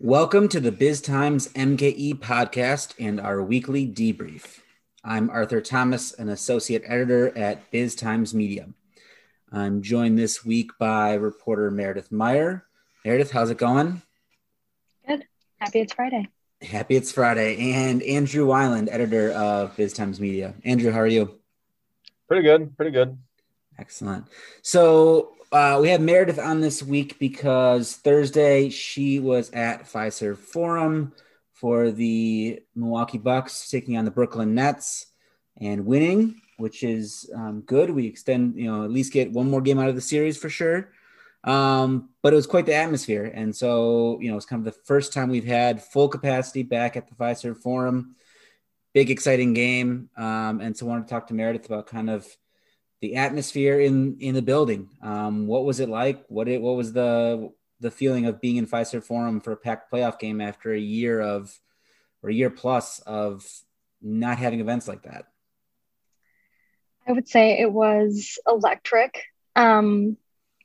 Welcome to the Biz Times MKE podcast and our weekly debrief. I'm Arthur Thomas, an associate editor at Biz Times Media. I'm joined this week by reporter Meredith Meyer. Meredith, how's it going? Good. Happy it's Friday. Happy it's Friday. And Andrew Weiland, editor of Biz Times Media. Andrew, how are you? Pretty good. Pretty good. Excellent. So uh, we have Meredith on this week because Thursday she was at Fiserv Forum for the Milwaukee Bucks taking on the Brooklyn Nets and winning, which is um, good. We extend, you know, at least get one more game out of the series for sure. Um, but it was quite the atmosphere, and so you know, it's kind of the first time we've had full capacity back at the Fiserv Forum. Big exciting game, um, and so I wanted to talk to Meredith about kind of the atmosphere in in the building. Um, what was it like? What it what was the the feeling of being in Fiserv Forum for a packed playoff game after a year of or a year plus of not having events like that? I would say it was electric. Um,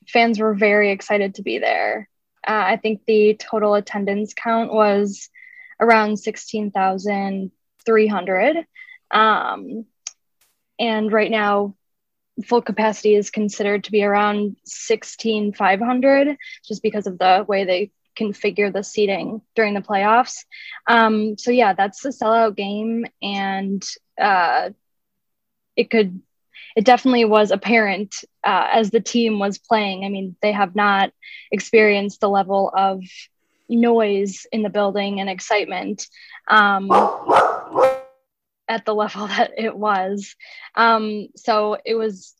fans were very excited to be there. Uh, I think the total attendance count was around 16,300. Um, and right now, full capacity is considered to be around 16,500 just because of the way they configure the seating during the playoffs. Um, so yeah, that's the sellout game, and uh, it could, it definitely was apparent uh, as the team was playing. I mean, they have not experienced the level of noise in the building and excitement. Um, at the level that it was. Um, so it was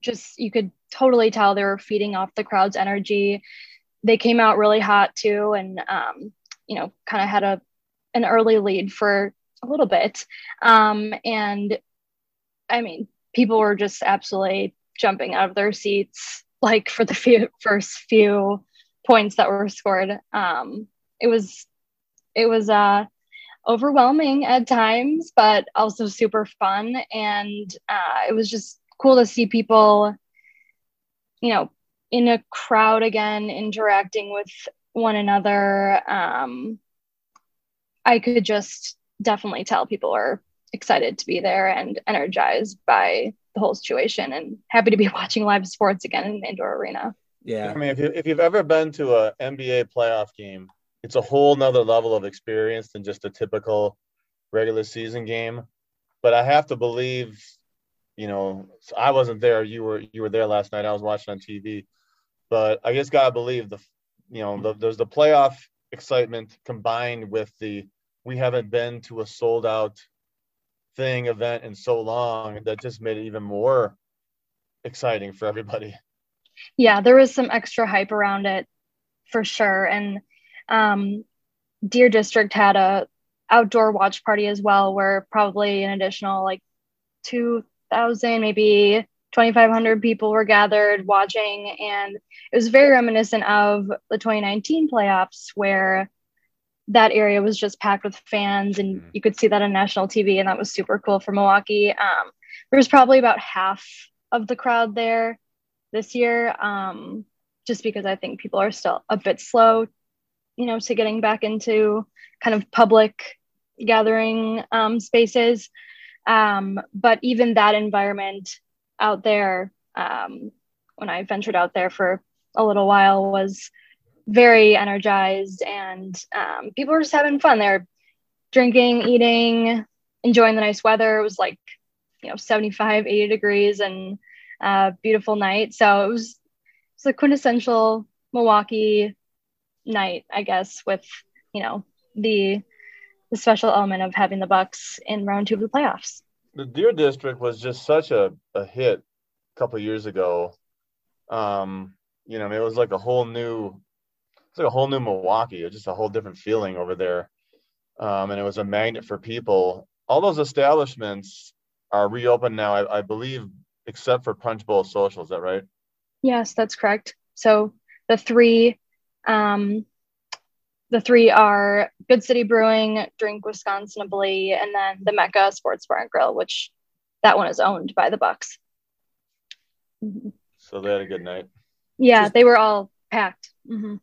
just, you could totally tell they were feeding off the crowd's energy. They came out really hot too, and, um, you know, kind of had a, an early lead for a little bit. Um, and I mean, people were just absolutely jumping out of their seats, like for the few, first few points that were scored. Um, it was, it was, uh, overwhelming at times, but also super fun. And uh, it was just cool to see people, you know, in a crowd again, interacting with one another. Um, I could just definitely tell people are excited to be there and energized by the whole situation and happy to be watching live sports again in an indoor arena. Yeah. I mean, if, you, if you've ever been to a NBA playoff game, it's a whole nother level of experience than just a typical regular season game. But I have to believe, you know, I wasn't there. You were you were there last night. I was watching on TV, but I just gotta believe the, you know, the, there's the playoff excitement combined with the we haven't been to a sold out thing event in so long that just made it even more exciting for everybody. Yeah, there was some extra hype around it for sure, and um, Deer District had a outdoor watch party as well, where probably an additional like two thousand, maybe 2,500 people were gathered watching, and it was very reminiscent of the 2019 playoffs where that area was just packed with fans and mm-hmm. you could see that on national TV and that was super cool for Milwaukee. Um, there was probably about half of the crowd there this year um, just because I think people are still a bit slow you know, to getting back into kind of public gathering um, spaces. Um, but even that environment out there, um, when I ventured out there for a little while, was very energized and um, people were just having fun. They're drinking, eating, enjoying the nice weather. It was like, you know, 75, 80 degrees and a uh, beautiful night. So it was, it's a quintessential Milwaukee night, I guess, with you know the the special element of having the Bucks in round two of the playoffs. The Deer District was just such a, a hit a couple years ago. Um, you know, it was like a whole new, it's like a whole new Milwaukee. It was just a whole different feeling over there, um, and it was a magnet for people. All those establishments are reopened now, I, I believe, except for Punch Bowl Social. Is that right? Yes, that's correct. So the three um, the three are Good City Brewing, Drink Wisconsinbly, and then the Mecca Sports Bar and Grill, which that one is owned by the Bucks. So they had a good night. Yeah, Just, they were all packed. Mm-hmm.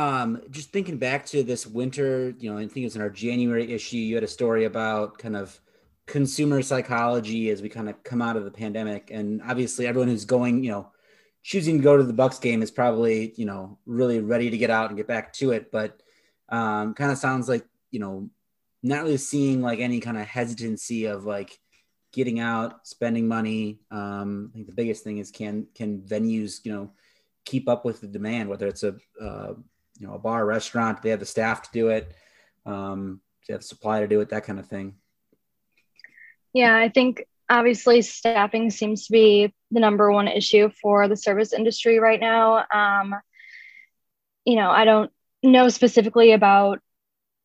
um, just thinking back to this winter, you know, I think it was in our January issue, you had a story about kind of consumer psychology as we kind of come out of the pandemic. And obviously everyone who's going, you know, choosing to go to the Bucks game is probably, you know, really ready to get out and get back to it. But um, kind of sounds like, you know, not really seeing like any kind of hesitancy of like getting out, spending money. Um, I think the biggest thing is can can venues, you know, keep up with the demand, whether it's a uh, you know a bar, restaurant, they have the staff to do it, um, they have supply to do it, that kind of thing. Yeah, I think obviously staffing seems to be the number one issue for the service industry right now. Um, you know, I don't know specifically about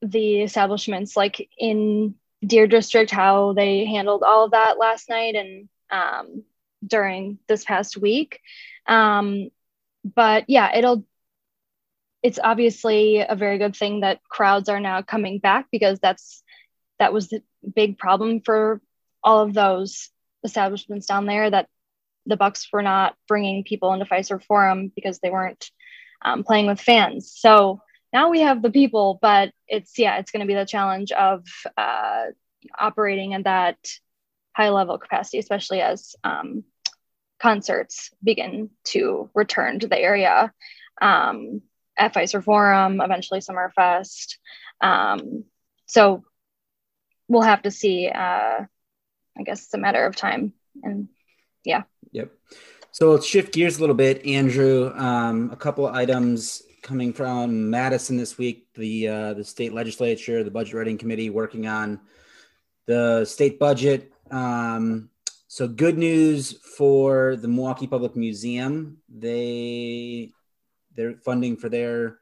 the establishments like in Deer District how they handled all of that last night and um, during this past week. Um, but yeah, it'll it's obviously a very good thing that crowds are now coming back because that's that was the big problem for all of those establishments down there that the bucks were not bringing people into Fiserv Forum because they weren't um, playing with fans so now we have the people but it's yeah it's going to be the challenge of uh, operating at that high level capacity especially as um, concerts begin to return to the area um, at Fiserv Forum, eventually Summerfest. Um, so we'll have to see. Uh, I guess it's a matter of time. And yeah. Yep. So let's shift gears a little bit, Andrew. Um, a couple of items coming from Madison this week. The uh, the state legislature, the budget writing committee, working on the state budget. Um, so good news for the Milwaukee Public Museum. They their funding for their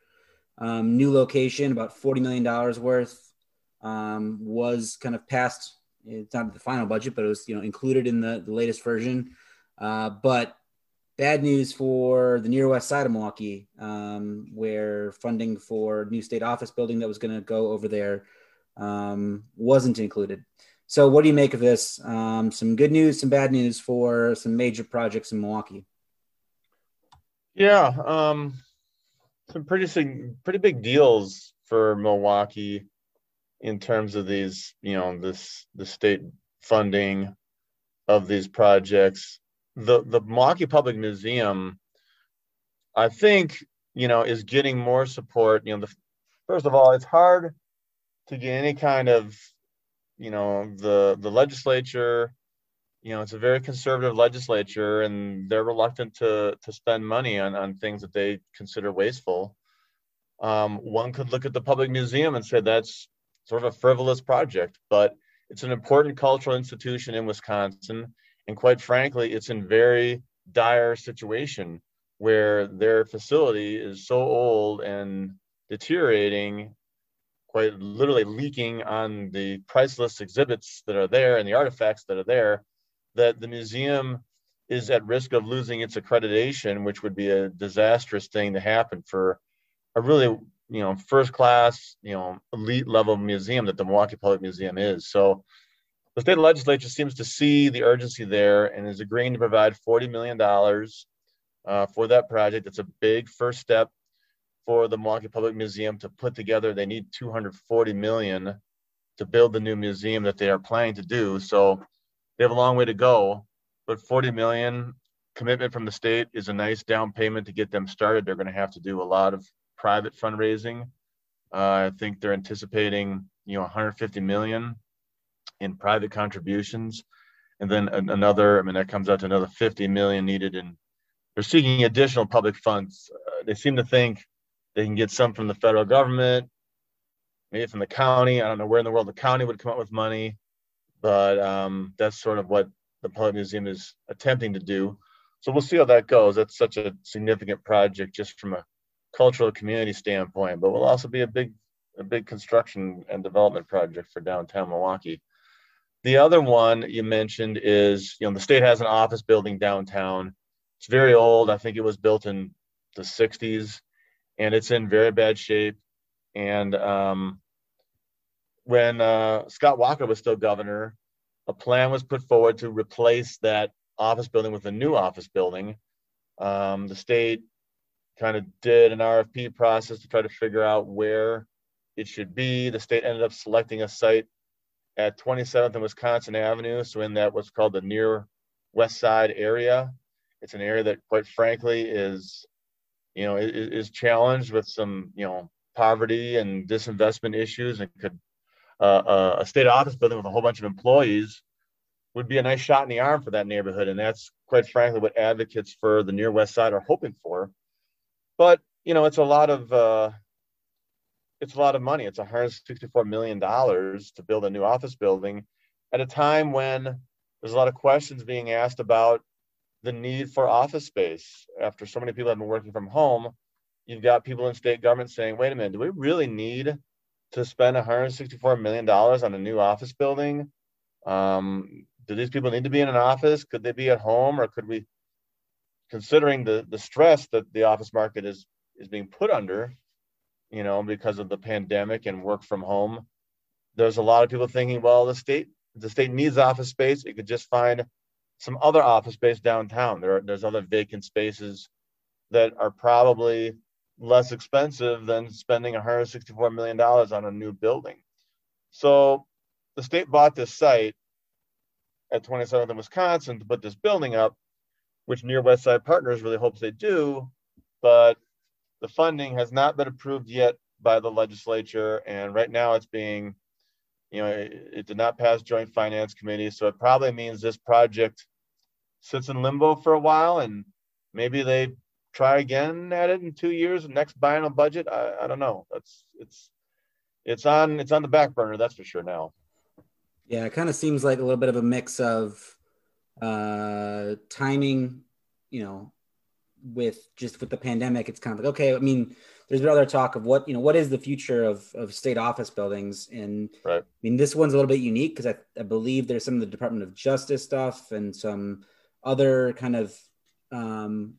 um, new location, about $40 million worth, um, was kind of passed. It's not the final budget, but it was, you know, included in the, the latest version. Uh, but bad news for the near west side of Milwaukee, um, where funding for new state office building that was going to go over there um, wasn't included. So, what do you make of this? Um, some good news, some bad news for some major projects in Milwaukee. Yeah, um, some pretty pretty big deals for Milwaukee in terms of these, you know, this the state funding of these projects. The the Milwaukee Public Museum, I think, you know, is getting more support. You know, the first of all, it's hard to get any kind of, you know, the the legislature you know it's a very conservative legislature and they're reluctant to to spend money on, on things that they consider wasteful um, one could look at the public museum and say that's sort of a frivolous project but it's an important cultural institution in wisconsin. And quite frankly it's in very dire situation where their facility is so old and deteriorating quite literally leaking on the priceless exhibits that are there and the artifacts that are there that the museum is at risk of losing its accreditation, which would be a disastrous thing to happen for a really, you know, first class, you know, elite level museum that the Milwaukee Public Museum is. So the state legislature seems to see the urgency there and is agreeing to provide $40 million uh, for that project. It's a big first step for the Milwaukee Public Museum to put together. They need 240 million to build the new museum that they are planning to do. So they have a long way to go, but 40 million commitment from the state is a nice down payment to get them started. They're going to have to do a lot of private fundraising. Uh, I think they're anticipating, you know, 150 million in private contributions, and then another. I mean, that comes out to another 50 million needed, and they're seeking additional public funds. Uh, they seem to think they can get some from the federal government, maybe from the county. I don't know where in the world the county would come up with money but um, that's sort of what the Public Museum is attempting to do. So we'll see how that goes. That's such a significant project just from a cultural community standpoint, but will also be a big, a big construction and development project for downtown Milwaukee. The other one you mentioned is, you know, the state has an office building downtown. It's very old. I think it was built in the 60s and it's in very bad shape. And um, when uh, Scott Walker was still governor, a plan was put forward to replace that office building with a new office building. Um, the state kind of did an RFP process to try to figure out where it should be. The state ended up selecting a site at 27th and Wisconsin Avenue, so in that what's called the near west side area. It's an area that, quite frankly, is you know is, is challenged with some you know poverty and disinvestment issues, and could uh, uh, a state office building with a whole bunch of employees would be a nice shot in the arm for that neighborhood, and that's quite frankly what advocates for the near west side are hoping for. But you know, it's a lot of uh, it's a lot of money. It's 164 million dollars to build a new office building at a time when there's a lot of questions being asked about the need for office space. After so many people have been working from home, you've got people in state government saying, "Wait a minute, do we really need to spend 164 million dollars on a new office building? Um, do these people need to be in an office? Could they be at home, or could we?" Considering the the stress that the office market is is being put under, you know, because of the pandemic and work from home, there's a lot of people thinking, well, the state the state needs office space. It could just find some other office space downtown. There are, there's other vacant spaces that are probably less expensive than spending 164 million dollars on a new building. So the state bought this site at 27th in Wisconsin to put this building up which Near West Side Partners really hopes they do, but the funding has not been approved yet by the legislature, and right now it's being, you know, it, it did not pass joint finance committee, so it probably means this project sits in limbo for a while, and maybe they try again at it in two years, next biennial budget. I, I don't know. That's it's it's on it's on the back burner, that's for sure now. Yeah, it kind of seems like a little bit of a mix of uh, timing, you know, with just with the pandemic, it's kind of like, okay, I mean, there's been other talk of what, you know, what is the future of, of state office buildings? And right. I mean, this one's a little bit unique because I, I believe there's some of the Department of Justice stuff and some other kind of um,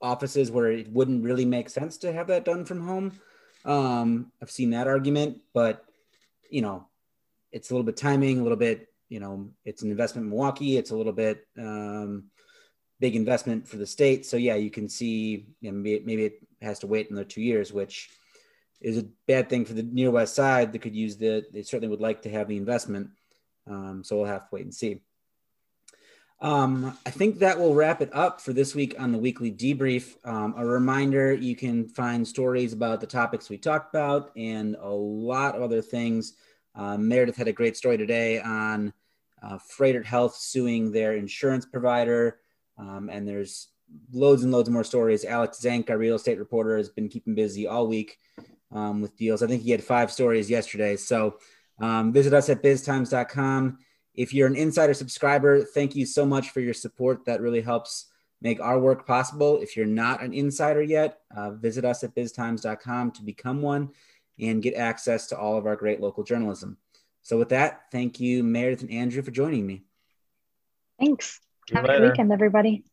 offices where it wouldn't really make sense to have that done from home. Um, I've seen that argument, but you know, it's a little bit timing, a little bit you know, it's an investment in Milwaukee. It's a little bit um, big investment for the state. So yeah, you can see you know, maybe, maybe it has to wait another two years, which is a bad thing for the near west side that could use the. They certainly would like to have the investment. Um, so we'll have to wait and see. Um, I think that will wrap it up for this week on the weekly debrief. Um, a reminder you can find stories about the topics we talked about and a lot of other things. Uh, Meredith had a great story today on uh, Froedtert Health suing their insurance provider. Um, and there's loads and loads more stories. Alex Zank, our real estate reporter, has been keeping busy all week um, with deals. I think he had five stories yesterday. So um, visit us at biztimes.com. If you're an insider subscriber, thank you so much for your support. That really helps make our work possible. If you're not an insider yet, uh, visit us at biztimes.com to become one and get access to all of our great local journalism. So with that, thank you, Meredith and Andrew, for joining me. Thanks. Have a good weekend, everybody.